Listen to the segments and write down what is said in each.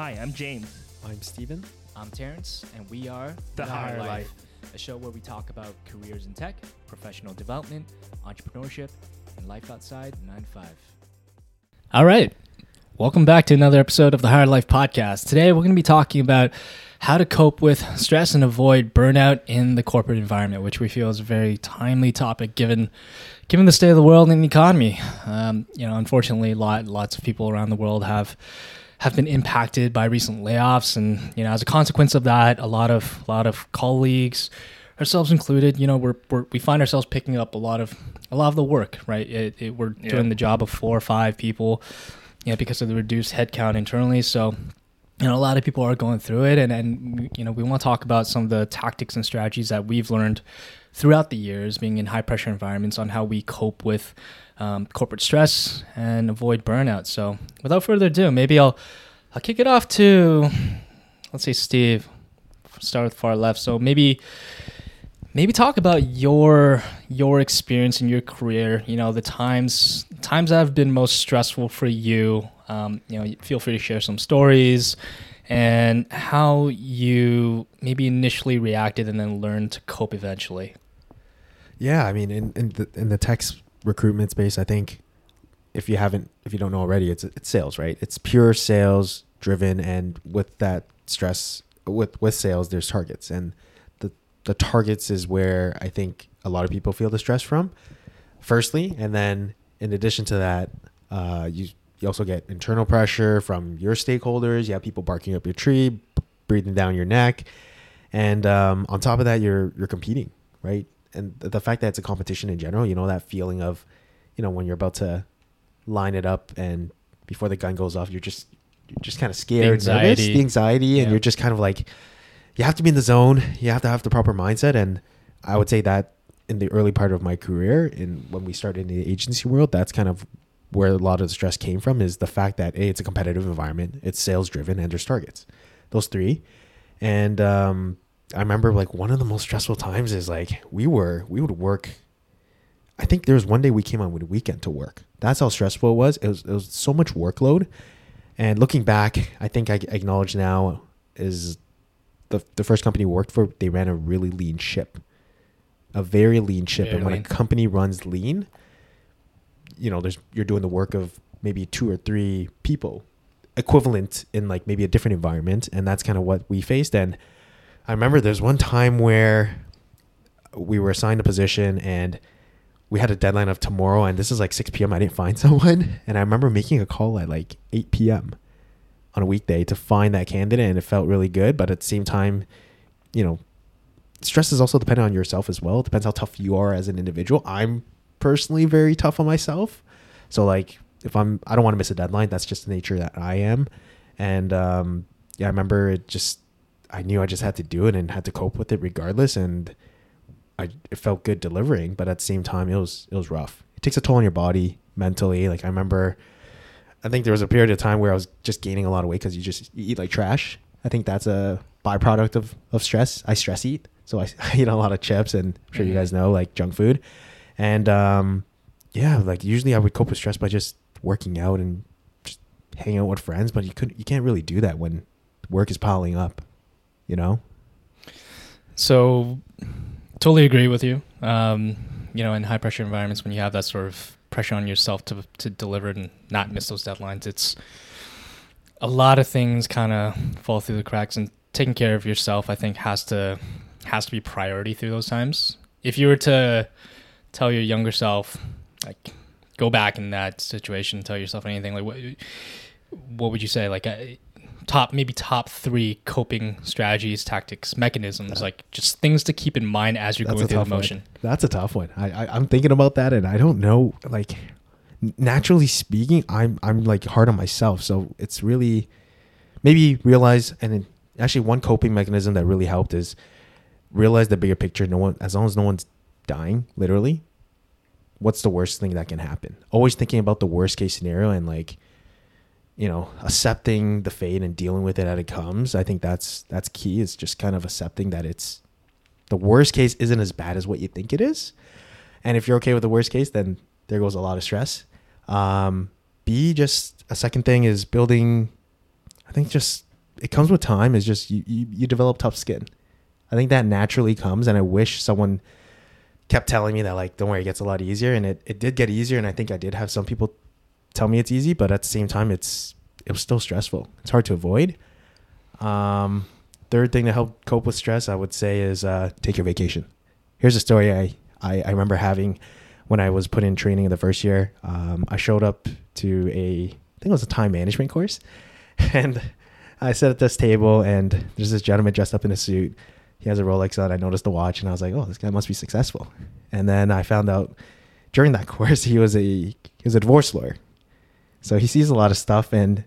Hi, I'm James. I'm Steven. I'm Terrence, and we are The Hire Life. a show where we talk about careers in tech, professional development, entrepreneurship, and life outside 9 to 5. All right. Welcome back to another episode of the Hire Life podcast. Today, we're going to be talking about how to cope with stress and avoid burnout in the corporate environment, which we feel is a very timely topic given given the state of the world and the economy. Um, you know, unfortunately, lot, lots of people around the world have have been impacted by recent layoffs, and you know, as a consequence of that, a lot of a lot of colleagues, ourselves included, you know, we're, we're we find ourselves picking up a lot of a lot of the work. Right, it, it, we're Yeah. doing the job of four or five people, you know, because of the reduced headcount internally. So, you know, a lot of people are going through it, and and you know, we want to talk about some of the tactics and strategies that we've learned throughout the years being in high pressure environments on how we cope with um, corporate stress and avoid burnout. So, without further ado, maybe I'll I'll kick it off to let's say Steve. Start with far left. So maybe maybe talk about your your experience in your career. You know, the times times that have been most stressful for you. Um, you know, feel free to share some stories and how you maybe initially reacted and then learned to cope eventually. Yeah, I mean, in in the in the tech recruitment space, I think if you haven't, if you don't know already, it's it's sales, right? It's pure sales driven, and with that stress, with with sales, there's targets, and the the targets is where I think a lot of people feel the stress from. Firstly, and then in addition to that, uh, you you also get internal pressure from your stakeholders. You have people barking up your tree, breathing down your neck, and um, on top of that, you're you're competing, right? And the fact that it's a competition in general, you know that feeling of, you know, when you're about to line it up and before the gun goes off, you're just you're just kind of scared, nervous, anxiety. the anxiety, and you're just kind of like, you have to be in the zone. You have to have the proper mindset, and I would say that in the early part of my career, in when we started in the agency world, that's kind of where a lot of the stress came from. Is the fact that a it's a competitive environment, it's sales driven, and there's targets. Those three, and um, I remember like one of the most stressful times is like we were we would work. I think there was one day we came on with a weekend to work. That's how stressful it was. It was it was so much workload, and looking back, I think I acknowledge now is the the first company we worked for. They ran a really lean ship, a very lean ship, Very and when lean. a company runs lean, you know, there's you're doing the work of maybe two or three people, equivalent in like maybe a different environment, and that's kind of what we faced. And I remember there's one time where we were assigned a position and we had a deadline of tomorrow, and this is like 6 p.m. I didn't find someone, and I remember making a call at like 8 p.m. on a weekday to find that candidate, and it felt really good. But at the same time, you know, stress is also dependent on yourself as well. It depends how tough you are as an individual. I'm personally very tough on myself, so like if I'm, I don't want to miss a deadline. That's just the nature that I am, and um, yeah, I remember it just. I knew I just had to do it and had to cope with it regardless, and I it felt good delivering, but at the same time, it was it was rough. It takes a toll on your body mentally. Like I remember, I think there was a period of time where I was just gaining a lot of weight because you just you eat like trash. I think that's a byproduct of of stress. I stress eat, so I, I eat a lot of chips, and I'm sure you Mhm. guys know like junk food, and um, yeah, like usually I would cope with stress by just working out and just hanging out with friends, but you could you can't really do that when work is piling up, you know. So, totally agree with you. Um, you know, in high pressure environments, when you have that sort of pressure on yourself to to deliver and not miss those deadlines, it's a lot of things kind of fall through the cracks. And taking care of yourself, I think, has to has to be priority through those times. If you were to tell your younger self, like, go back in that situation, tell yourself anything, like, what what would you say? Like, uh, top maybe top three coping strategies, tactics, mechanisms, like just things to keep in mind as you're going through the motion. One. That's a tough one. I, I I'm thinking about that, and I don't know. Like, naturally speaking, I'm I'm like hard on myself, so it's really maybe realize and then actually one coping mechanism that really helped is realize the bigger picture. No one, as long as no one's dying, literally. What's the worst thing that can happen? Always thinking about the worst case scenario and like you know accepting the fate and dealing with it as it comes i think that's that's key is just kind of accepting that it's the worst case isn't as bad as what you think it is and if you're okay with the worst case then there goes a lot of stress um b just a second thing is building i think just it comes with time. Is just you, you you develop tough skin. I think that naturally comes, and I wish someone kept telling me that like, don't worry, it gets a lot easier, and it it did get easier, and I think I did have some people tell me it's easy, but at the same time, it's it was still stressful. It's hard to avoid. Um, third thing to help cope with stress, I would say, is uh, take your vacation. Here's a story I, I, I remember having when I was put in training in the first year. Um, I showed up to a, I think it was a time management course, and I sat at this table, and there's this gentleman dressed up in a suit. He has a Rolex on. I noticed the watch, and I was like, "Oh, this guy must be successful." And then I found out during that course he was a he was a divorce lawyer. So he sees a lot of stuff, and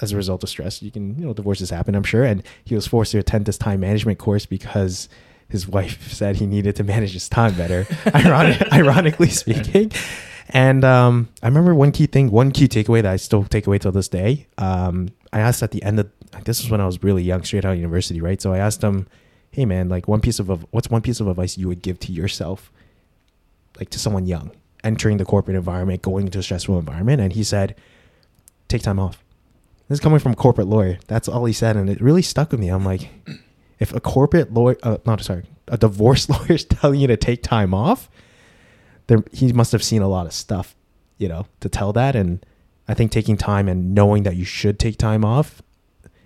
as a result of stress, you can, you know, divorces happen, I'm sure. And he was forced to attend this time management course because his wife said he needed to manage his time better, ironic, ironically speaking. And um, I remember one key thing, one key takeaway that I still take away till this day. Um, I asked at the end of this was when I was really young, straight out of university, right? So I asked him, "Hey, man, like one piece of what's one piece of advice you would give to yourself, like to someone young entering the corporate environment, going into a stressful environment?" And he said, "Take time off." This is coming from a corporate lawyer. That's all he said, and it really stuck with me. I'm like, if a corporate lawyer, uh, not sorry, a divorce lawyer is telling you to take time off, there he must have seen a lot of stuff, you know, to tell that. And I think taking time and knowing that you should take time off,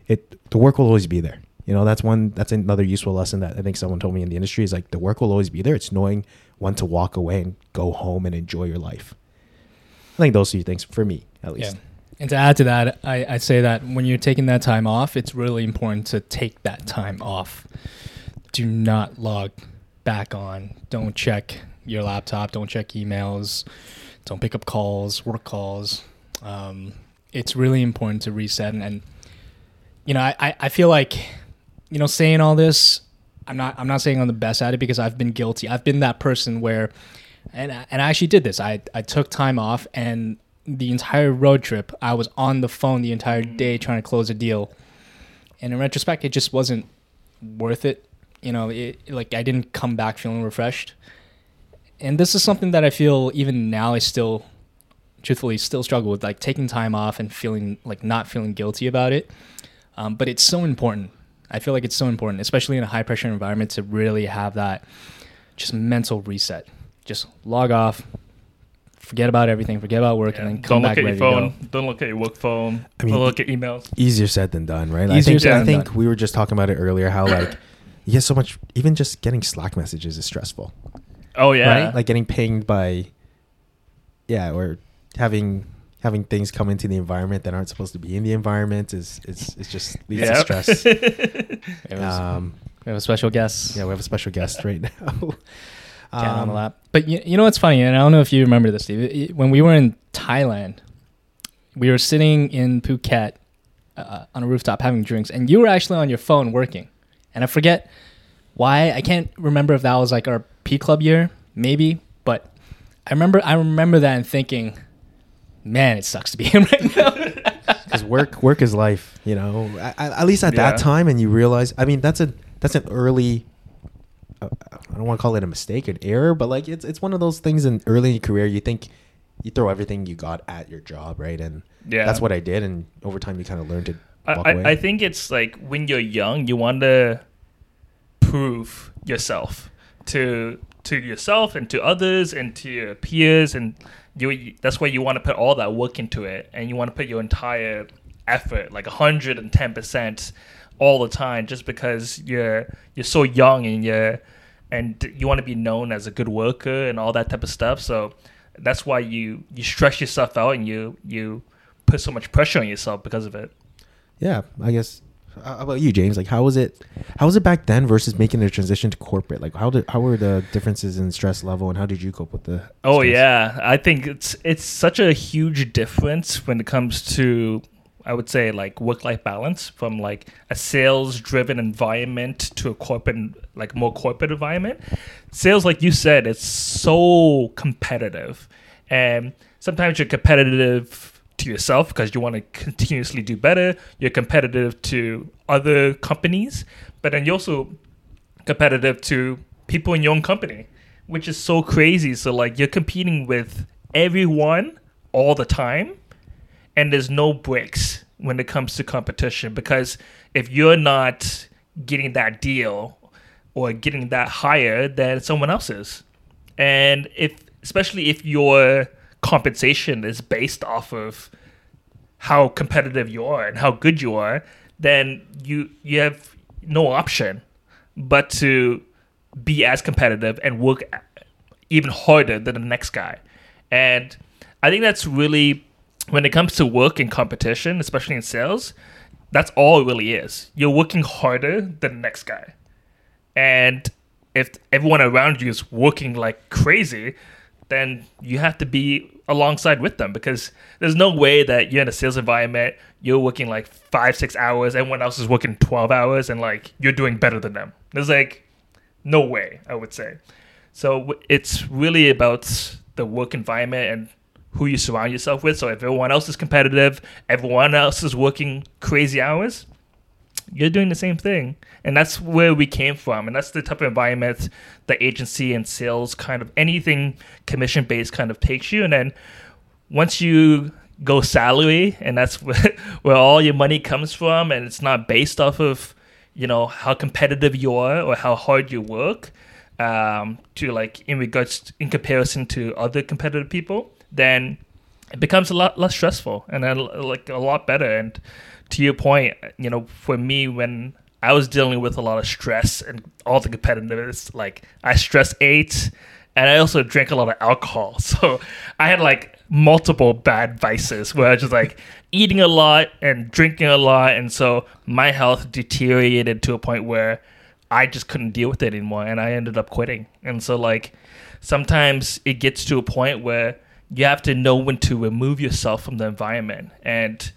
it the work will always be there. You know, that's one that's another useful lesson that I think someone told me in the industry is like the work will always be there. It's knowing when to walk away and go home and enjoy your life. I think those two things for me at least. Yeah. And to add to that, I, I say that when you're taking that time off, it's really important to take that time off. Do not log back on. Don't check your laptop. Don't check emails. Don't pick up calls, work calls. Um, it's really important to reset. And, and you know, I, I feel like, you know, saying all this, I'm not I'm not saying I'm the best at it because I've been guilty. I've been that person where, and and I actually did this. I I took time off and the entire road trip, I was on the phone the entire day trying to close a deal. And in retrospect, it just wasn't worth it. You know, it, like I didn't come back feeling refreshed. And this is something that I feel even now I still, truthfully, still struggle with, like taking time off and feeling like not feeling guilty about it. Um, but it's so important. I feel like it's so important, especially in a high pressure environment, to really have that just mental reset. Just log off, forget about everything, forget about work, yeah. and then come Don't back look at your phone. Don't look at your work phone. I mean, Don't look at emails. Easier said than done, right? Easier I think, I think we were just talking about it earlier. How like you get so much, even just getting Slack messages is stressful. Oh yeah, right? like getting pinged by, yeah, or having having things come into the environment that aren't supposed to be in the environment is is, is just leads yep. to stress. um, we have a special guest. Yeah, we have a special guest right now. um, on the lap. But you, you know what's funny, and I don't know if you remember this, Steve. When we were in Thailand, we were sitting in Phuket uh, on a rooftop having drinks, and you were actually on your phone working. And I forget why. I can't remember if that was like our P Club year, maybe. But I remember, I remember that and thinking, man, it sucks to be him right now. Because work, work is life. You know, at, at least at yeah. that time, and you realize. I mean, that's a that's an early uh, I don't want to call it a mistake, an error, but like it's it's one of those things in early in your career you think you throw everything you got at your job, right? And yeah, that's what I did, and over time you kind of learn to. I, I think it's like when you're young, you want to prove yourself to to yourself and to others and to your peers, and you that's why you want to put all that work into it, and you want to put your entire effort, like hundred and ten percent all the time just because you're you're so young and you're and you want to be known as a good worker and all that type of stuff. So that's why you you stress yourself out and you you put so much pressure on yourself because of it. Yeah, I guess. How about you, James? Like, how was it? How was it back then versus making the transition to corporate? Like, how did how were the differences in stress level, and how did you cope with the? Oh yeah, I think it's it's such a huge difference when it comes to I would say like work life balance from like a sales driven environment to a corporate like more corporate environment. Sales, like you said, it's so competitive, and sometimes you're competitive to yourself because you want to continuously do better. You're competitive to other companies, but then you're also competitive to people in your own company, which is so crazy. So like you're competing with everyone all the time and there's no breaks when it comes to competition because if you're not getting that deal or getting that higher than someone else is, and if especially if your compensation is based off of how competitive you are and how good you are, then you you have no option but to be as competitive and work even harder than the next guy. And I think that's really when it comes to work and competition, especially in sales, that's all it really is. You're working harder than the next guy. And if everyone around you is working like crazy, then you have to be alongside with them because there's no way that you're in a sales environment, you're working like five, six hours, everyone else is working 12 hours, and like you're doing better than them. There's like no way, I would say. So it's really about the work environment and who you surround yourself with. So if everyone else is competitive, everyone else is working crazy hours, you're doing the same thing. And that's where we came from. And that's the type of environment the agency and sales kind of anything commission based kind of takes you. And then once you go salary and that's where, where all your money comes from and it's not based off of, you know, how competitive you are or how hard you work, um, to like in regards to, in comparison to other competitive people, then it becomes a lot less stressful and then like a lot better. And to your point, you know, for me, when I was dealing with a lot of stress and all the competitiveness, like I stress ate and I also drank a lot of alcohol. So I had like multiple bad vices where I was just like eating a lot and drinking a lot. And so my health deteriorated to a point where I just couldn't deal with it anymore and I ended up quitting. And so like sometimes it gets to a point where you have to know when to remove yourself from the environment and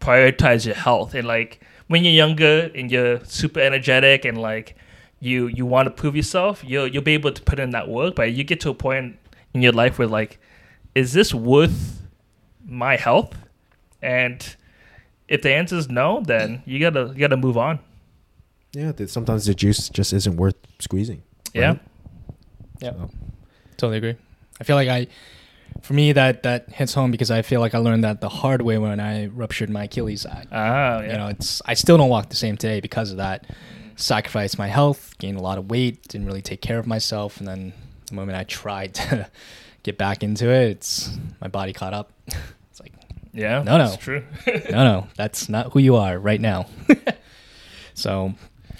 prioritize your health and like when you're younger and you're super energetic and like you you want to prove yourself you'll you'll be able to put in that work but you get to a point in your life where like is this worth my health and if the answer is no then you gotta you gotta move on Yeah, sometimes the juice just isn't worth squeezing. yeah? Yeah, So, totally agree. I feel like I, for me, that that hits home because I feel like I learned that the hard way when I ruptured my Achilles side. ah yeah You know, it's I still don't walk the same today because of that. Sacrificed my health, gained a lot of weight, didn't really take care of myself, and then the moment I tried to get back into it, it's my body caught up. It's like, yeah No, no. true no, no, that's not who you are right now. so,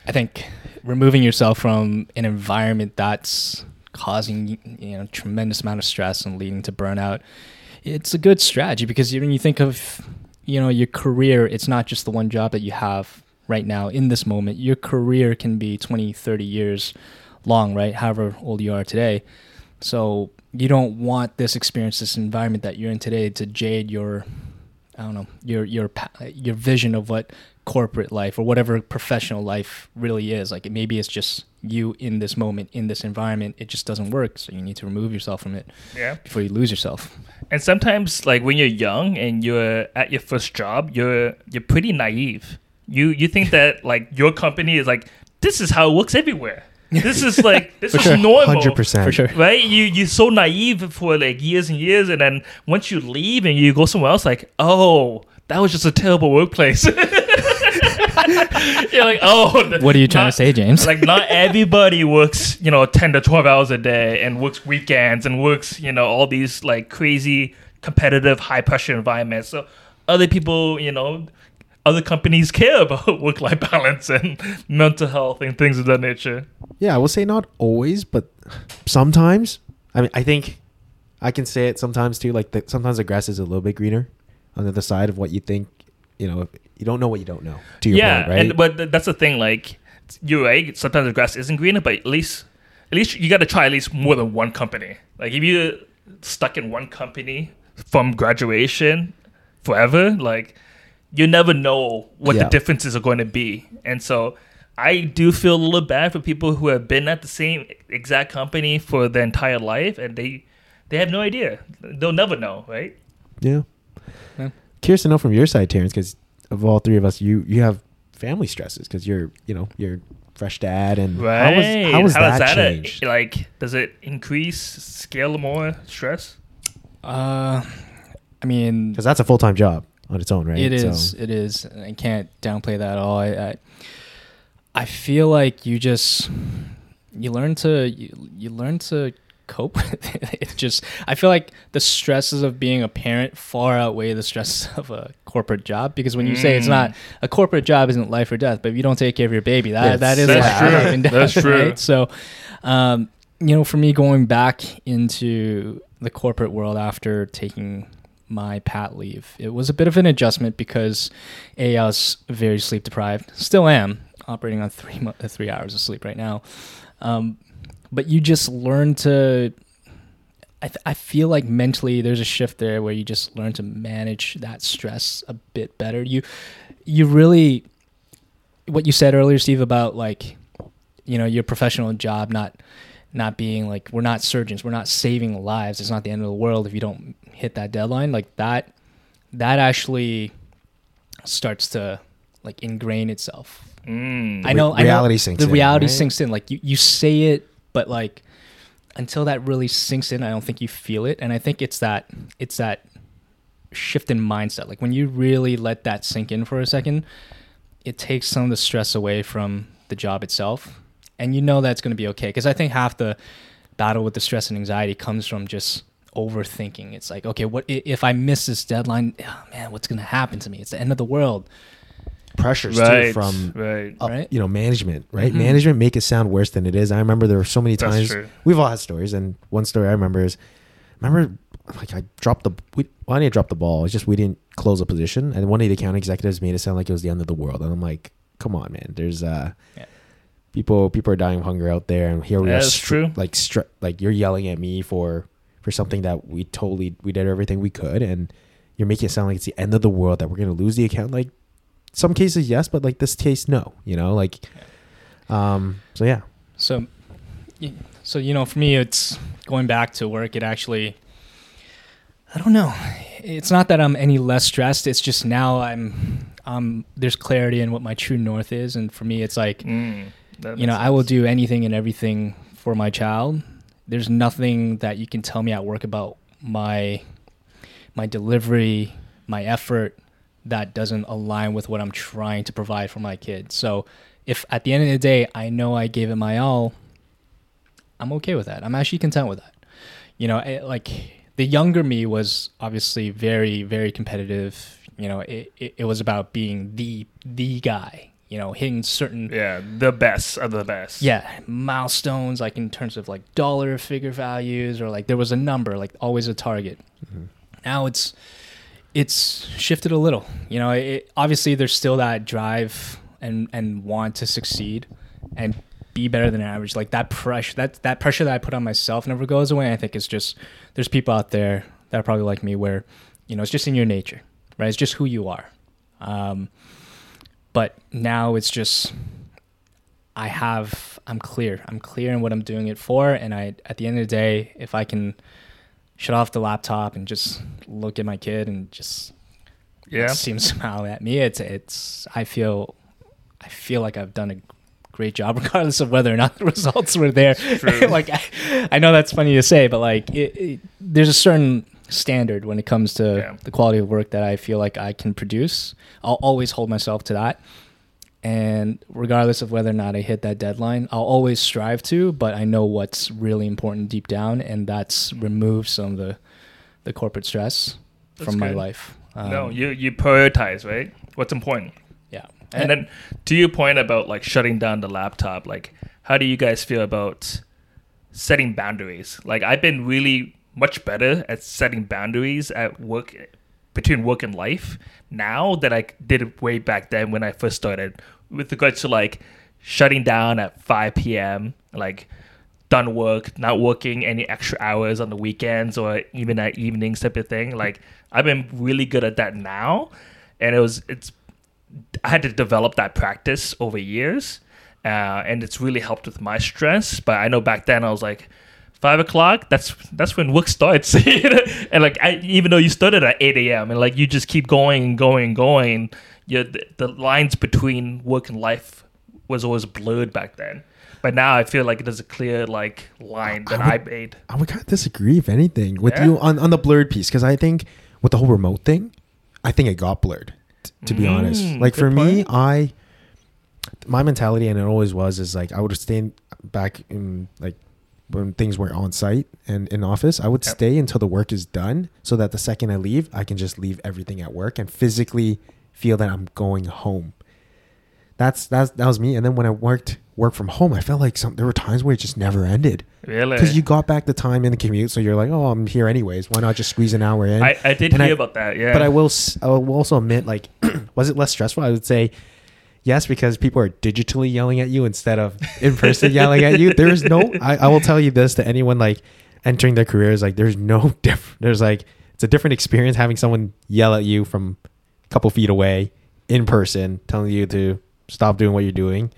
I think removing yourself from an environment that's causing you know tremendous amount of stress and leading to burnout, it's a good strategy because when you think of you know your career, it's not just the one job that you have right now in this moment. Your career can be 20, 30 years long, right? However old you are today. So you don't want this experience, this environment that you're in today, to jade your, I don't know, your your your vision of what corporate life or whatever professional life really is. Like maybe it's just you in this moment in this environment. It just doesn't work. So you need to remove yourself from it yeah before you lose yourself. And sometimes, like when you're young and you're at your first job, you're you're pretty naive. You you think that like your company is like this is how it works everywhere. This is like this For is sure. normal. Hundred percent. For sure. Right? You you're so naive for like years and years, and then once you leave and you go somewhere else, like oh that was just a terrible workplace. you're like oh What are you trying not- to say, James? like not everybody works you know 10 to 12 hours a day and works weekends and works you know all these like crazy competitive high pressure environments so other people you know other companies care about work life balance and mental health and things of that nature Yeah, I will say not always, but sometimes. I mean, I think I can say it sometimes too. Like the, sometimes the grass is a little bit greener on the other side of what you think. You know, you don't know what you don't know. To your yeah point, right? and but that's the thing like you're right sometimes the grass isn't greener but at least at least you got to try at least more than one company like if you're stuck in one company from graduation forever like you never know what Yeah. the differences are going to be and so i do feel a little bad for people who have been at the same exact company for their entire life and they they have no idea they'll never know right yeah. Yeah. Curious to know from your side, Terrence, because of all three of us, you you have family stresses because you're you know you're fresh dad and right how was how was does that, uh, changed? like does it increase scale more stress uh, I mean, Because that's a full time job. on its own, right? It is. So. It is. I can't downplay that at all. I, I, I feel like you just you learn to you, you learn to cope with it. It's just I feel like the stresses of being a parent far outweigh the stresses of a corporate job because when you say it's Mm. not a corporate job isn't life or death, but if you don't take care of your baby, that Yes. that is That's life true. death, That's true. right? So, um, you know, for me going back into the corporate world after taking my pat leave, it was a bit of an adjustment because a I was very sleep deprived, still am operating on three mo- uh, three hours of sleep right now. Um, but you just learn to. I, th- I feel like mentally there's a shift there where you just learn to manage that stress a bit better. You you really what you said earlier, Steve, about like you know your professional job not not being like we're not surgeons, we're not saving lives. It's not the end of the world if you don't hit that deadline. Like that that actually starts to like ingrain itself. Mm. I know I know reality sinks in the in, reality right? sinks in. Like you, you say it, but like until that really sinks in, I don't think you feel it. And I think it's that it's that shift in mindset. Like when you really let that sink in for a second, it takes some of the stress away from the job itself. And you know that's going to be okay. Because I think half the battle with the stress and anxiety comes from just overthinking. It's like, okay, what if I miss this deadline? Oh, man, what's going to happen to me? It's the end of the world. Pressures right. too from right. up, Right. you know management right Mhm. management make it sound worse than it is i remember there were so many times we've all had stories and one story i remember is remember like i dropped the we, well, i didn't drop the ball it's just we didn't close a position and one of the account executives made it sound like it was the end of the world and i'm like come on man there's uh Yeah. people people are dying of hunger out there and here we Yeah, are that's str- true. like str- like you're yelling at me for for something that we totally we did everything we could and you're making it sound like it's the end of the world that we're going to lose the account like some cases yes but like this case no you know like um so yeah So, so you know, for me, it's going back to work. It actually, I don't know. It's not that I'm any less stressed. It's just now I'm, um, there's clarity in what my true north is, and for me, it's like, Mm. You know, makes I will do anything and everything for my child. There's nothing that you can tell me at work about my, my delivery, my effort that doesn't align with what I'm trying to provide for my kids. So, if at the end of the day I know I gave it my all, I'm okay with that. I'm actually content with that. You know, it, like the younger me was obviously very, very competitive. You know, it, it, it was about being the the guy. You know, hitting certain Yeah, the best of the best. yeah milestones, like in terms of like dollar figure values, or like there was a number, like always a target. Mm-hmm. Now it's it's shifted a little. You know, it, obviously there's still that drive and and want to succeed and be better than average. Like that pressure, that that pressure that I put on myself never goes away. I think it's just there's people out there that are probably like me where you know it's just in your nature, right? It's just who you are. Um, but now it's just I have I'm clear. I'm clear in what I'm doing it for, and I at the end of the day, if I can shut off the laptop and just look at my kid and just Yeah. see him smile at me, it's it's I feel I feel like I've done a great job, regardless of whether or not the results were there. Like I, I know that's funny to say, but like it, it, there's a certain standard when it comes to Yeah. the quality of work that I feel like I can produce. I'll always hold myself to that. And regardless of whether or not I hit that deadline, I'll always strive to, but I know what's really important deep down, and that's remove some of the, the corporate stress That's from my good. life. no, Um, you you prioritize right. What's important, yeah. and then to your point about like shutting down the laptop, like how do you guys feel about setting boundaries? Like I've been really much better at setting boundaries at work between work and life now that I did way back then when I first started with regards to like shutting down at 5 p.m. like done work, not working any extra hours on the weekends or even at evenings type of thing. Like I've been really good at that now, and it was it's I had to develop that practice over years, uh, and it's really helped with my stress. But I know back then I was like. Five o'clock. That's that's when work starts, and like I, even though you started at eight a.m. and like you just keep going and going and going, you the, the lines between work and life was always blurred back then. But now I feel like there's a clear like line that I I, made. I would kind of disagree, if anything, with Yeah? you on, on the blurred piece because I think with the whole remote thing, I think it got blurred. t- To be honest, Mm, like good for me. I my mentality and it always was is like I would stay back in like when things were on site and in office. I would Yep. stay until the work is done, so that the second I leave, I can just leave everything at work and physically feel that I'm going home. That's that's that was me. And then when I worked work from home, I felt like some there were times where it just never ended Really? because you got back the time in the commute, so you're like, oh, I'm here anyways. Why not just squeeze an hour in? I, I did and hear I- about that. Yeah. But I will I will also admit, like, was it less stressful? I would say yes, because people are digitally yelling at you instead of in person yelling at you. There is no. I, I will tell you this to anyone like entering their careers. Like, there's no diff. There's like it's a different experience having someone yell at you from a couple feet away in person, telling you to stop doing what you're doing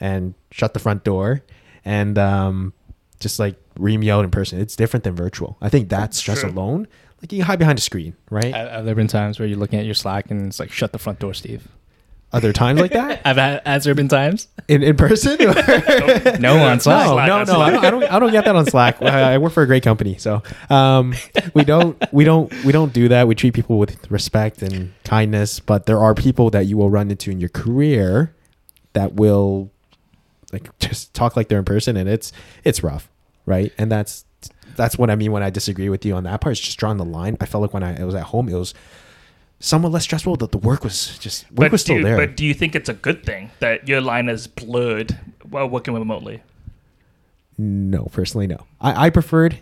and shut the front door and um, just like ream you out in person. It's different than virtual. I think that stress True. alone, like you can hide behind a screen, right? Have have there been times where you're looking at your Slack and it's like, shut the front door, Steve? Other times like that I've had, has there been times? in, in person? No on no, Slack. No, on no. I don't, I don't. I don't get that on Slack. I, I work for a great company, so um, we don't. We don't. We don't do that. We treat people with respect and kindness. But there are people that you will run into in your career that will like just talk like they're in person, and it's it's rough, right? And that's that's what I mean when I disagree with you on that part. It's just drawing the line. I felt like when I was at home, it was somewhat less stressful. That the work was just work but was still do, you- there. But do you think it's a good thing that your line is blurred while working remotely? No, personally, no. I, I preferred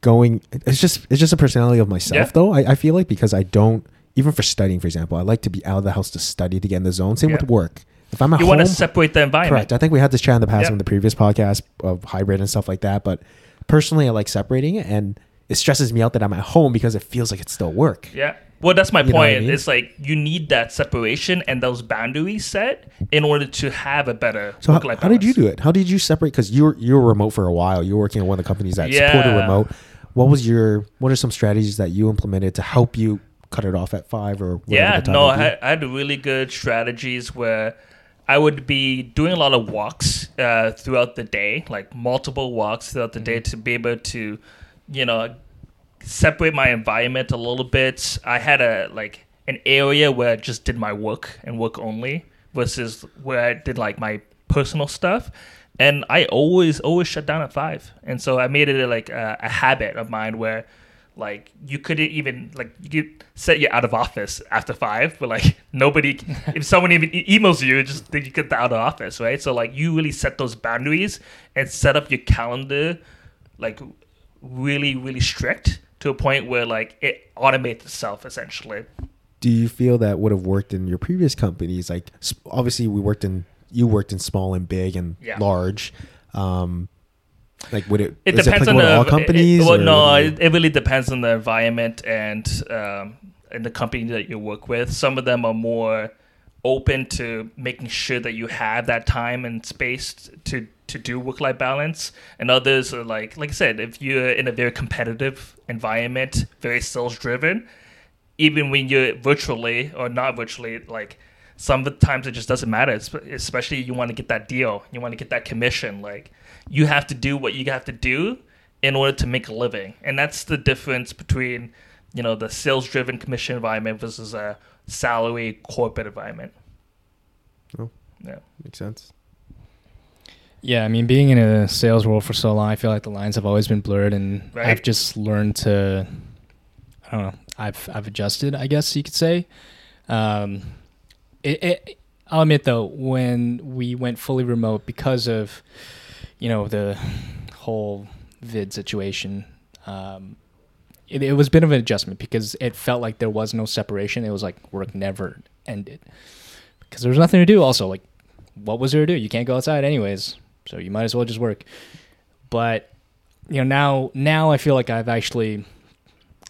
going. It's just it's just a personality of myself, Yeah. though. I, I feel like because I don't even for studying, for example, I like to be out of the house to study to get in the zone. Same with work. If I'm at You home, want to separate the environment. correct. I think we had this chat in the past Yeah. in the previous podcast of hybrid and stuff like that. But personally, I like separating it, and it stresses me out that I'm at home because it feels like it's still work. Yeah. Well, that's my You what I point. mean? It's like you need that separation and those boundaries set in order to have a better So how, how did you do it? How did you separate? Because you were you were remote for a while. You were working at one of the companies that Yeah. supported remote. What was your What are some strategies that you implemented to help you cut it off at five or whatever Yeah, the time no, I had, I had really good strategies where I would be doing a lot of walks uh, throughout the day, like multiple walks throughout the Mm-hmm. day to be able to, you know, separate my environment a little bit. I had a like an area where I just did my work and work only versus where I did like my personal stuff. And I always always shut down at five, and so I made it like a, a habit of mine where like you couldn't even like you set you out of office after five but like nobody if someone even emails you just think you get out of office right so like you really set those boundaries and set up your calendar like really really strict to a point where like it automates itself essentially Do you feel that would have worked in your previous companies? Like obviously, we worked in you worked in small and big and Yeah. large. Um, like would it? it depends on applicable the all companies. it, well, or no it, it really depends on the environment and um, and the company that you work with some of them are more open to making sure that you have that time and space to to do work life balance and others are like like i said if you're in a very competitive environment very sales driven even when you're virtually or not virtually like sometimes it just doesn't matter especially you want to get that deal you want to get that commission like you have to do what you have to do in order to make a living and that's the difference between you know the sales driven commission environment versus a salary corporate environment Oh. yeah Makes sense. Yeah, I mean, being in a sales role for so long, I feel like the lines have always been blurred, and Right. I've just learned to, I don't know, I've I've adjusted, I guess you could say. Um, it, it, I'll admit though, when we went fully remote because of, you know, the whole vid situation, um, it, it was a bit of an adjustment because it felt like there was no separation. It was like work never ended because there was nothing to do. Also, like, what was there to do? You can't go outside anyways, so you might as well just work. But you know, now now I feel like I've actually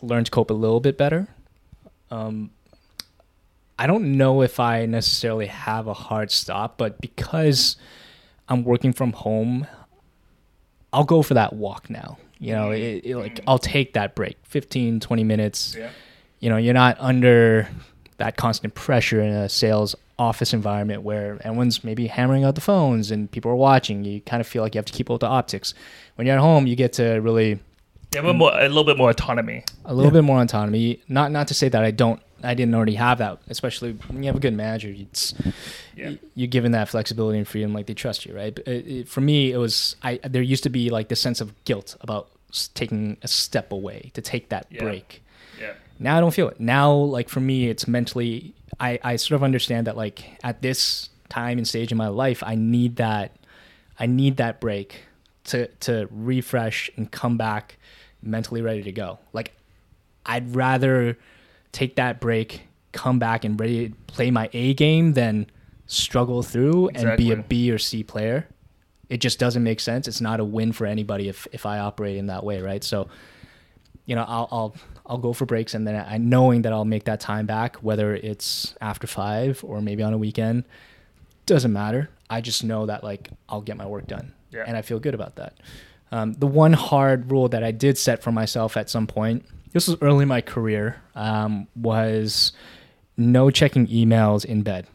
learned to cope a little bit better. Um, I don't know if I necessarily have a hard stop, but because I'm working from home, I'll go for that walk now. You know, it, it, like I'll take that break, 15, 20 minutes yeah you know you're not under that constant pressure in a sales office environment where everyone's maybe hammering out the phones and people are watching you kind of feel like you have to keep up with the optics when you're at home you get to really Yeah, but more, a little bit more autonomy. a little Yeah. bit more autonomy. Not not to say that I don't, I didn't already have that. Especially when you have a good manager, it's Yeah. you're given that flexibility and freedom, like they trust you, right? But it, it, for me, it was I. There used to be like this sense of guilt about taking a step away to take that Yeah. break. Now I don't feel it. Now, like for me, it's mentally. I I sort of understand that like at this time and stage in my life, I need that. I need that break to to refresh and come back mentally ready to go. Like I'd rather take that break, come back and ready to play my A game than struggle through and be a B or C player. It just doesn't make sense. It's not a win for anybody if if I operate in that way, right? So, you know, I'll I'll I'll go for breaks and then I knowing that I'll make that time back, whether it's after five or maybe on a weekend, doesn't matter. I just know that like I'll get my work done, Yeah. and I feel good about that. Um, the one hard rule that I did set for myself at some point, this was early in my career, um, was no checking emails in bed.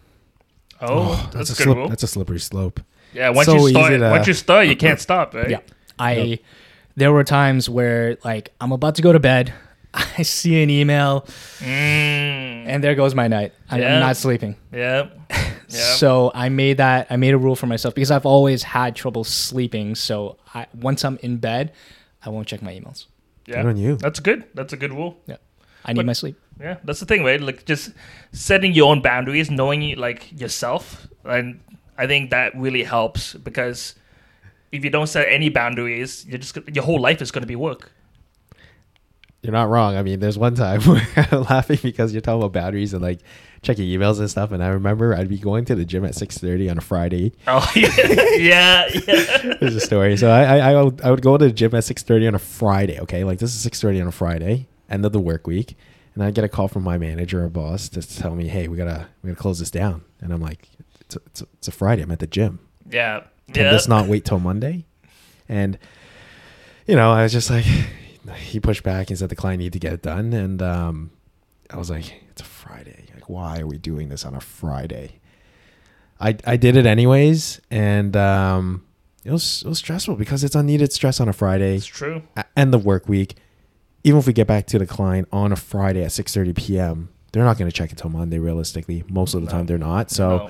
Oh, that's, a, a good slip, rule. That's a slippery slope. yeah, once so you easy start, to- once you start, you can't stop, right? Yeah. I Yep. there were times where like I'm about to go to bed, I see an email, Mm, and there goes my night. I, Yeah. I'm not sleeping. yeah. Yeah. So I made that I made a rule for myself because I've always had trouble sleeping. So I, once I'm in bed, I won't check my emails. yeah. Good on you. That's good. That's a good rule. Yeah, I need But- my sleep. Yeah, that's the thing, right? Like just setting your own boundaries, knowing you, like yourself, and I think that really helps because if you don't set any boundaries, you're just your whole life is going to be work. You're not wrong. I mean, there's one time where I'm laughing because you're talking about batteries and like checking emails and stuff. And I remember I'd be going to the gym at 6:30 on a Friday. Oh yeah, yeah, yeah. There's a story. So I, I I would, I would go to the gym at 6:30 on a Friday. Okay, like this is 6:30 on a Friday, end of the work week, and I get a call from my manager or boss to tell me, hey, we gotta we gotta close this down. And I'm like, it's a, it's a, it's a Friday. I'm at the gym. yeah. Can yeah. this not wait till Monday? And you know, I was just like, he pushed back and said the client need to get it done, and um, I was like, it's a Friday. Like, why are we doing this on a Friday? I I did it anyways, and um, it was it was stressful because it's unneeded stress on a Friday It's true. and the work week. Even if we get back to the client on a Friday at six thirty p.m., they're not going to check until Monday. Realistically, most of the No. time they're not. So. No.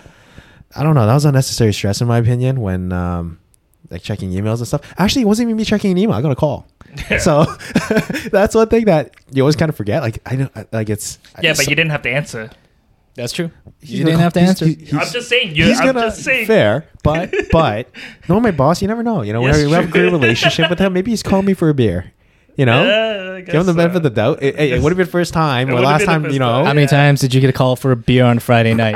I don't know. That was unnecessary stress in my opinion when um like checking emails and stuff. Actually, it wasn't even me checking an email. I got a call. So that's one thing that you always kind of forget. Like I know, like it's yeah, but you didn't have to answer. That's true. he's You didn't have to answer. he's- he's- I'm just saying. You. he's I'm gonna just saying. fair, but but no, my boss. You never know. You know, Yes, whenever you have a great relationship with him, maybe he's calling me for a beer. You know, Yeah, I give him the benefit uh, of the doubt. It, it, would have been first time or last time. You know, time. How many Yeah. times did you get a call for a beer on Friday night?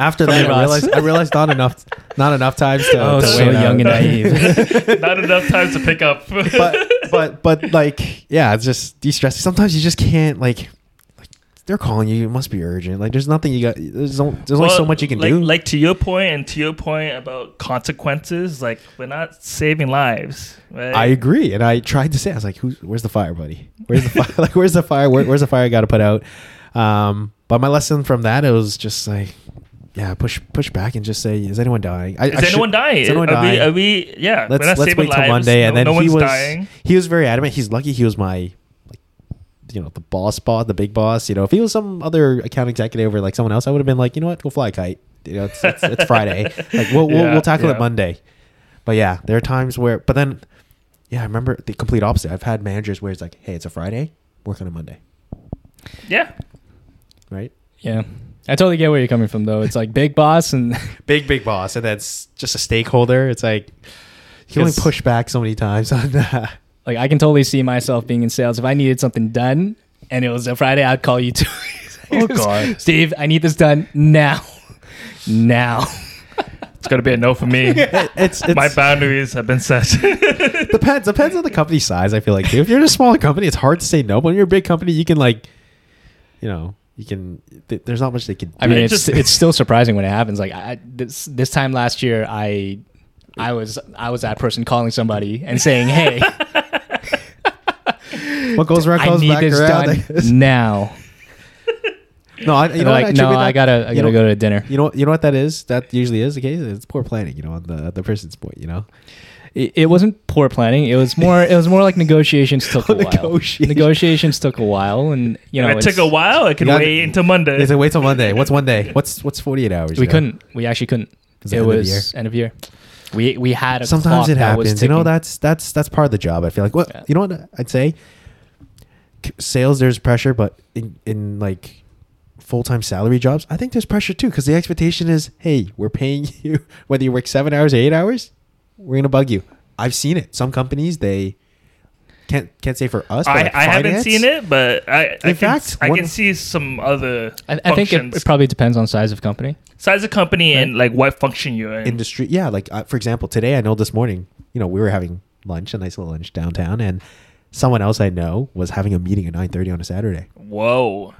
After that, I realized I realized not enough, not enough times to. oh, to so wait out. young and naive. Not enough time to pick up. but but but like yeah, it's just de-stressing. Sometimes you just can't like like they're calling you. It must be urgent. Like there's nothing you got. There's, no, there's only so much you can like, do. Like to your point and to your point about consequences, like we're not saving lives, right? I agree, and I tried to say I was like, "Who's where's the fire, buddy? Where's the fire? like where's the fire? Where, where's the fire? I got to put out." Um, but my lesson from that it was just like, yeah, push push back and just say, "Is anyone dying? I, Is I should- anyone dying? Is anyone are dying? We, are we? Yeah. let's we're not let's wait till lives. Monday." And then no he one's was dying. he was very adamant. He's lucky he was my like you know the boss boss the big boss. You know if he was some other account executive or like someone else, I would have been like you know what go fly a kite. You know it's it's, it's Friday. Like we'll we'll, Yeah, we'll tackle yeah. it Monday. But yeah, there are times where but then yeah I remember the complete opposite. I've had managers where it's like hey it's a Friday work on a Monday Yeah. right. yeah, I totally get where you're coming from, though. It's like big boss, and Big big boss and that's just a stakeholder. It's like you can only Yes. push back so many times on that. like I can totally see myself being in sales. If I needed something done and it was a Friday, I'd call you too. Oh, God. Steve, I need this done now, now. It's gonna be a no for me. It's, it's My boundaries have been set. depends depends on the company size. I feel like too. If you're in a smaller company, it's hard to say no. But when you're a big company, you can like, you know, you can. Th- there's not much they can. I mean, it's just- it's still surprising when it happens. Like I, this this time last year, I I was I was that person calling somebody and saying, "Hey, what goes around I comes need back this around. done now." no, I, you know like, Actually, "No, I gotta I gotta know- go to dinner." You know, you know what that is. That usually is the case. It's poor planning. You know, on the the person's point. You know, It, it wasn't poor planning. It was more. It was more like negotiations took a oh, while. Negotiation. Negotiations took a while, and you know it took a while. I can You wait until Monday. They said wait till Monday. What's one day? What's what's forty eight hours? We you couldn't. We actually couldn't. It It end was year? end of year. We we had a Sometimes clock it that was happens. You know that's that's that's part of the job. I feel like. Well, Yeah. you know what I'd say. Sales, there's pressure, but in in like full time salary jobs, I think there's pressure too because the expectation is, hey, we're paying you whether you work seven hours or eight hours, we're gonna bug you. I've seen it. Some companies they can't can't say for us. But I, like I haven't seen it, but I, I In can, fact, I one- can see some other I, I think it, it probably depends on size of company. size of company and like what function you're in. industry. Yeah, like uh, for example, today I know this morning, you know, we were having lunch, a nice little lunch downtown, and someone else I know was having a meeting at nine thirty on a Saturday. Whoa,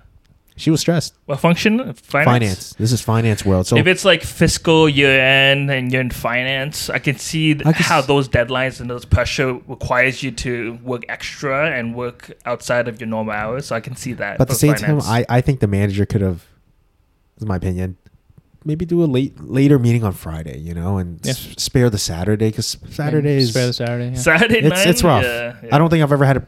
She was stressed. what function? Finance. Finance. This is finance world. So if it's like fiscal year end and you're in finance, I can see th- I can how s- those deadlines and those pressure requires you to work extra and work outside of your normal hours. So I can see that. but at the for same time. I, I think the manager could have, this is my opinion, maybe do a late later meeting on Friday, you know, and Yeah. s- spare the Saturday because Saturdays Spare the Saturday. Yeah. Saturday it's night. it's rough. Yeah, yeah. I don't think I've ever had a.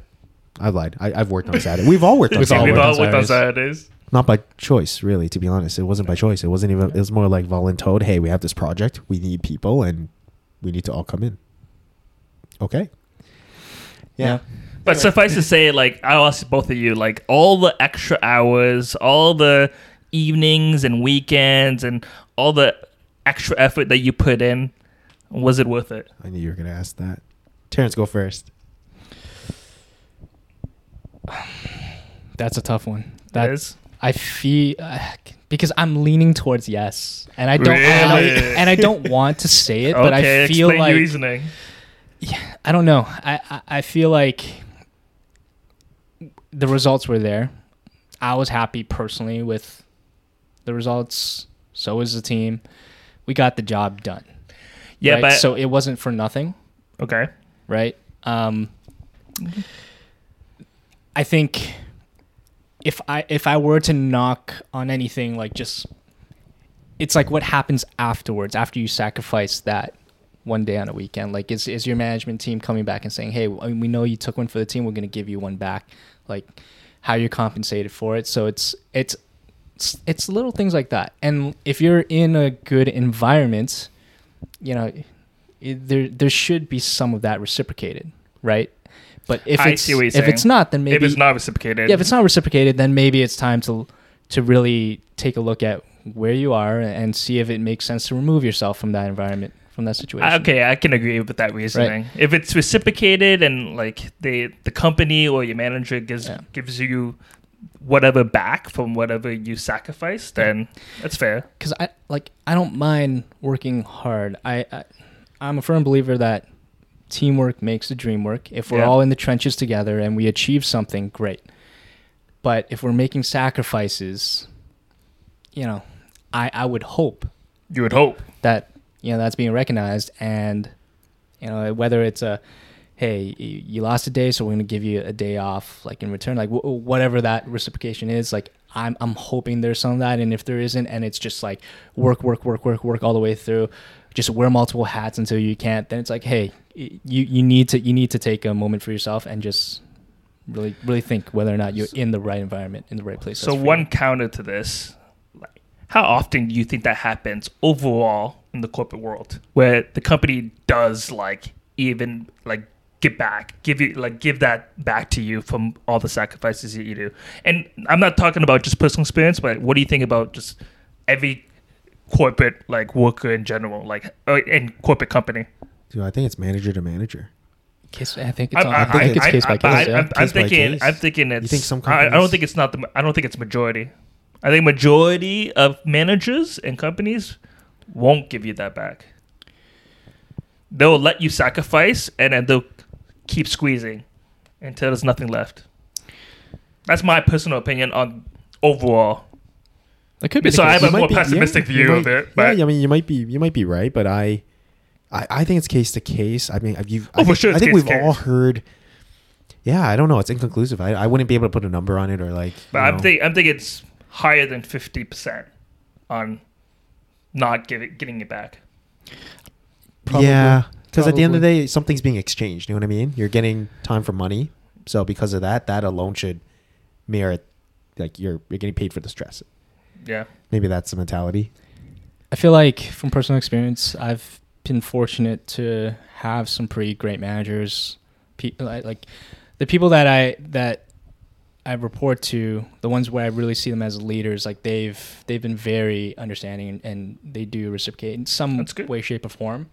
I lied. I, I've worked on Saturday. We've all worked on We've all We've Saturday. all on worked on Saturdays. Saturdays. not by choice, really. To be honest, it wasn't by choice. It wasn't even. It was more like voluntold. Hey, we have this project. We need people, and we need to all come in. Okay. Yeah. But suffice to say, like I'll ask both of you, like all the extra hours, all the evenings and weekends, and all the extra effort that you put in, was it worth it? I knew you were gonna ask that. Terrence, go first. That's a tough one. That That is. I feel uh, because I'm leaning towards yes, and I don't and, I, and I don't want to say it, but okay, I feel explain like your reasoning. I don't know. I, I I feel like the results were there. I was happy personally with the results. So was the team. We got the job done. Yeah, right? but so it wasn't for nothing. okay. right? Um, I think if I if I were to knock on anything, like just it's like what happens afterwards after you sacrifice that one day on a weekend. Like, is is your management team coming back and saying, "Hey, we know you took one for the team. We're going to give you one back." Like, how you're compensated for it. So it's it's it's, it's little things like that. And if you're in a good environment, you know, it, there there should be some of that reciprocated, right? But if I it's see what you're if saying. it's not, then maybe if it's not reciprocated, yeah, if it's not reciprocated, then maybe it's time to to really take a look at where you are and see if it makes sense to remove yourself from that environment, from that situation. Okay, I can agree with that reasoning. If it's reciprocated and like the the company or your manager gives Yeah. gives you whatever back from whatever you sacrificed, then that's fair. because I like I don't mind working hard. I, I I'm a firm believer that teamwork makes the dream work. If we're Yeah. all in the trenches together and we achieve something, great. But if we're making sacrifices, you know, I I would hope You would hope. that you know that's being recognized and you know whether it's a hey you lost a day so we're going to give you a day off like in return like w- whatever that reciprocation is like I'm I'm hoping there's some of that and if there isn't and it's just like work work work work work all the way through just wear multiple hats until you can't then it's like hey you you need to you need to take a moment for yourself and just really really think whether or not you're in the right environment in the right place So one counter to this, like, how often do you think that happens overall in the corporate world, where the company does like even like give back, give you like give that back to you from all the sacrifices that you do? And I'm not talking about just personal experience, but what do you think about just every corporate like worker in general, like uh, in corporate company? Dude, I think it's manager to manager. Case- I think it's I'm- on, I, I- think it's I- case I- by but I- case yeah. I'm, I'm Case by thinking. case. I'm thinking it's. think some I, I don't companies- think it's not the. I don't think it's majority. I think majority of managers and companies won't give you that back. They'll let you sacrifice, and then they'll keep squeezing until there's nothing left. That's my personal opinion on overall. It could be the So I have a You might more be- pessimistic yeah, you view of it, but yeah, I mean, you might be you might be right, but I, I, I think it's case to case. I mean, you've, Oh, I for think, sure I think we've to all heard. Yeah, I don't know. It's inconclusive. I, I wouldn't be able to put a number on it or like. but I'm know. think I'm thinking it's higher than fifty percent on not giving getting it back. Probably. Yeah, Because at the end of the day, something's being exchanged. You know what I mean? You're getting time for money. So because of that, that alone should merit like you're you're getting paid for the stress. Yeah. Maybe that's the mentality. I feel like from personal experience, I've been fortunate to have some pretty great managers. Pe- like like the people that I that I report to, the ones where I really see them as leaders, like they've they've been very understanding and, and they do reciprocate in some way, shape, or form.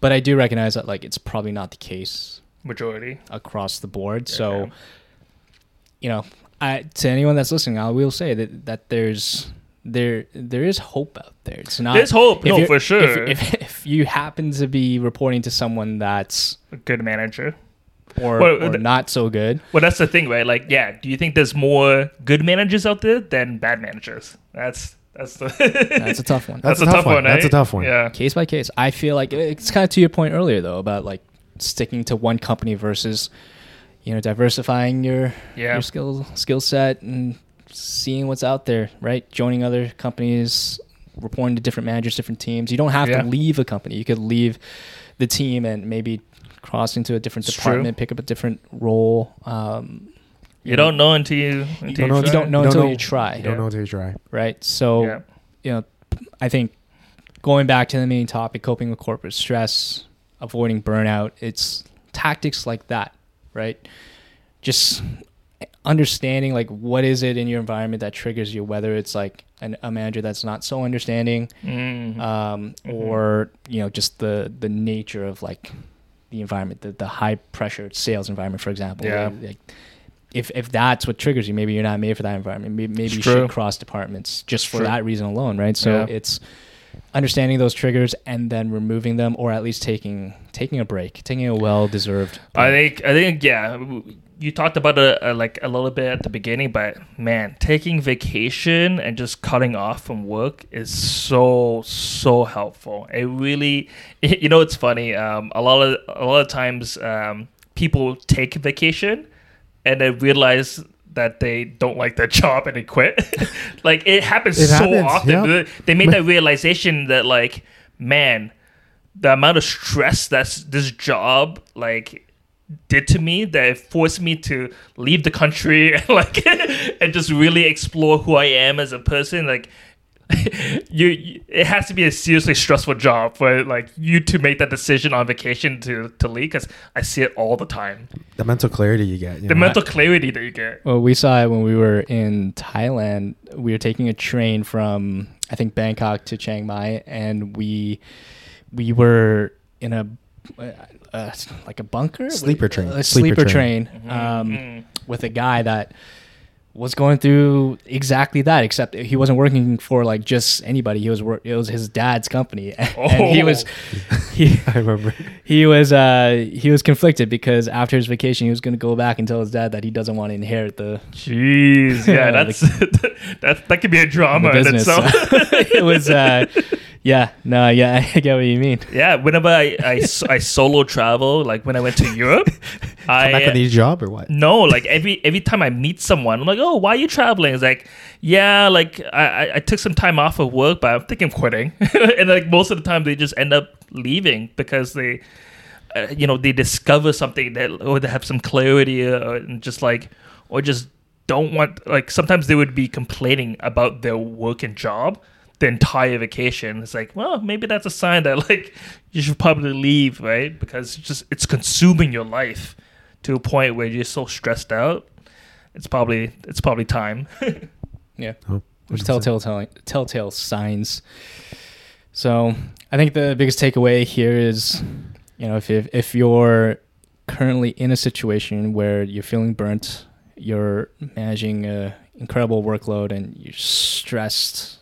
But I do recognize that like it's probably not the case Majority. across the board. Yeah. So, you know, I to anyone that's listening, I will say that that there's there there is hope out there. It's not There's hope. No, for sure. If, if, if you happen to be reporting to someone that's A good manager. or, Well, or th- not so good, Well, that's the thing, right? Like, yeah. Do you think there's more good managers out there than bad managers? That's that's the. that's a tough one. That's, That's a a tough tough one. one. That's a tough one. Yeah. Case by case, I feel like uh, it's kind of to your point earlier though about like sticking to one company versus you know diversifying your Yeah. your skill skill set and seeing what's out there, right? Joining other companies, reporting to different managers, different teams. You don't have Yeah. to leave a company. You could leave the team and maybe cross into a different It's true. department, pick up a different role. Um, You don't know until you until you, don't know- You try. don't know You don't until know. you try, You don't Yeah. know until you try. right? So Yeah. you know, I think going back to the main topic, coping with corporate stress, avoiding burnout, it's tactics like that, right? Just understanding like what is it in your environment that triggers you, whether it's like an, a manager that's not so understanding, Mhm. um, Mhm. or you know, just the the nature of like the environment, the the high pressure sales environment, for example. Yeah. where, like, if if that's what triggers you, maybe you're not made for that environment. Maybe, maybe you should cross departments just for True. that reason alone, right? So Yeah. it's understanding those triggers and then removing them, or at least taking taking a break, taking a well deserved. I think I think yeah. You talked about it uh, like a little bit at the beginning, but man, taking vacation and just cutting off from work is so so helpful. It really, you know, it's funny. Um, a lot of a lot of times, um, people take vacation and then realize that they don't like their job and they quit. like it happens It so happens, often. They- They made that realization that like, man, the amount of stress that's this job like did to me that it forced me to leave the country and like and just really explore who I am as a person like you, you it has to be a seriously stressful job for like you to make that decision on vacation to to leave because I see it all the time The mental clarity you get. You the know? mental clarity that you get Well, we saw it when we were in Thailand. We were taking a train from I think Bangkok to Chiang Mai, and we we were in a uh, uh, like a bunker, Sleeper train. a Sleeper sleeper, train. train, um, Mhm. with a guy that was going through exactly that. Except he wasn't working for like just anybody. He was wor- it was his dad's company, and he was he I remember. he was uh he was conflicted because after his vacation he was going to go back and tell his dad that he doesn't want to inherit the Jeez, yeah, The- that's that. That could be a drama the in itself. it was, uh, yeah, no, yeah, I get what you mean. yeah, whenever I I solo travel, like when I went to Europe, Come back with I a new job or what? no, like every every time I meet someone, I'm like, oh, why are you traveling? It's like, yeah, like I, I- I took some time off of work, but I'm thinking of quitting. and like most of the time, they just end up leaving because they, uh, you know, they discover something that or they have some clarity uh, and just like or just don't want like sometimes they would be complaining about their work and job the entire vacation. It's like well maybe that's a sign that like you should probably leave right? Because it's just it's consuming your life to a point where you're so stressed out. It's probably it's probably time. Yeah, Oh, there's telltale telling, telltale signs. So I think the biggest takeaway here is, you know, if if, if you're currently in a situation where you're feeling burnt, you're managing a incredible workload, and you're stressed, you know,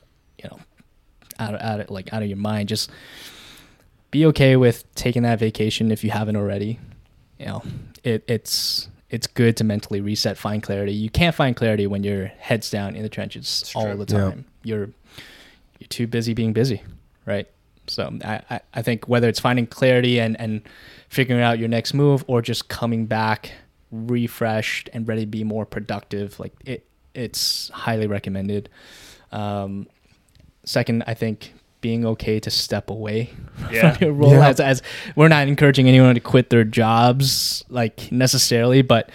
out of, out of like out of your mind, just be okay with taking that vacation if you haven't already. You know, it, it's it's good to mentally reset, find clarity. You can't find clarity when you're heads down in the trenches It's all true. the Yeah. time. You're you're too busy being busy, right? So I, I, I think whether it's finding clarity and, and figuring out your next move or just coming back refreshed and ready to be more productive, like it it's highly recommended. Um, second, I think being okay to step away Yeah. from your role Yeah. as, as we're not encouraging anyone to quit their jobs like necessarily but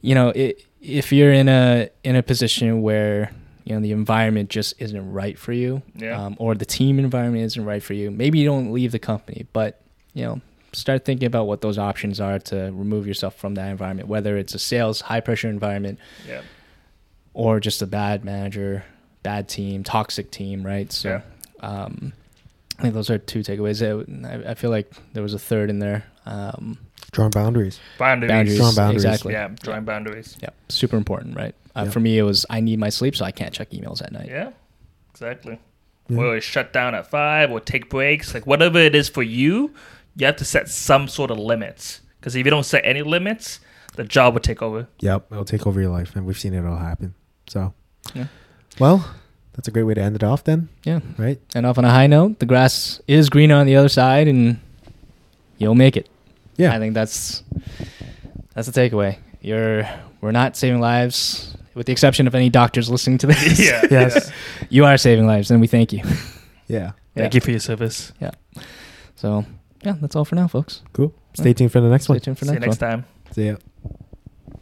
you know it, if you're in a in a position where you know the environment just isn't right for you Yeah. um, or the team environment isn't right for you maybe you don't leave the company but you know start thinking about what those options are to remove yourself from that environment whether it's a sales high pressure environment Yeah. or just a bad manager, bad team, toxic team, right? So, um, I think those are two takeaways. I, I feel like there was a third in there. Um, Drawing boundaries. Boundaries. boundaries, Strong boundaries. exactly. Yeah. Drawing boundaries. Yeah, super important, right? Uh, Yeah. For me, it was I need my sleep, so I can't check emails at night. Yeah. Exactly. Yeah. Or shut down at five or take breaks. Like whatever it is for you, you have to set some sort of limits. Because if you don't set any limits, the job will take over. Yep, it'll take over your life, and we've seen it all happen. So, Yeah. Well, that's a great way to end it off, then, Yeah. right? And off on a high note, the grass is greener on the other side, and you'll make it. Yeah, I think that's that's the takeaway. You're we're not saving lives, with the exception of any doctors listening to this. yeah. Yes. yeah. you are saving lives, and we thank you. yeah, Thank you for your service. Yeah. So, yeah, that's all for now, folks. cool. Stay tuned for the next Stay one. Stay tuned for See you next next one. time. See ya.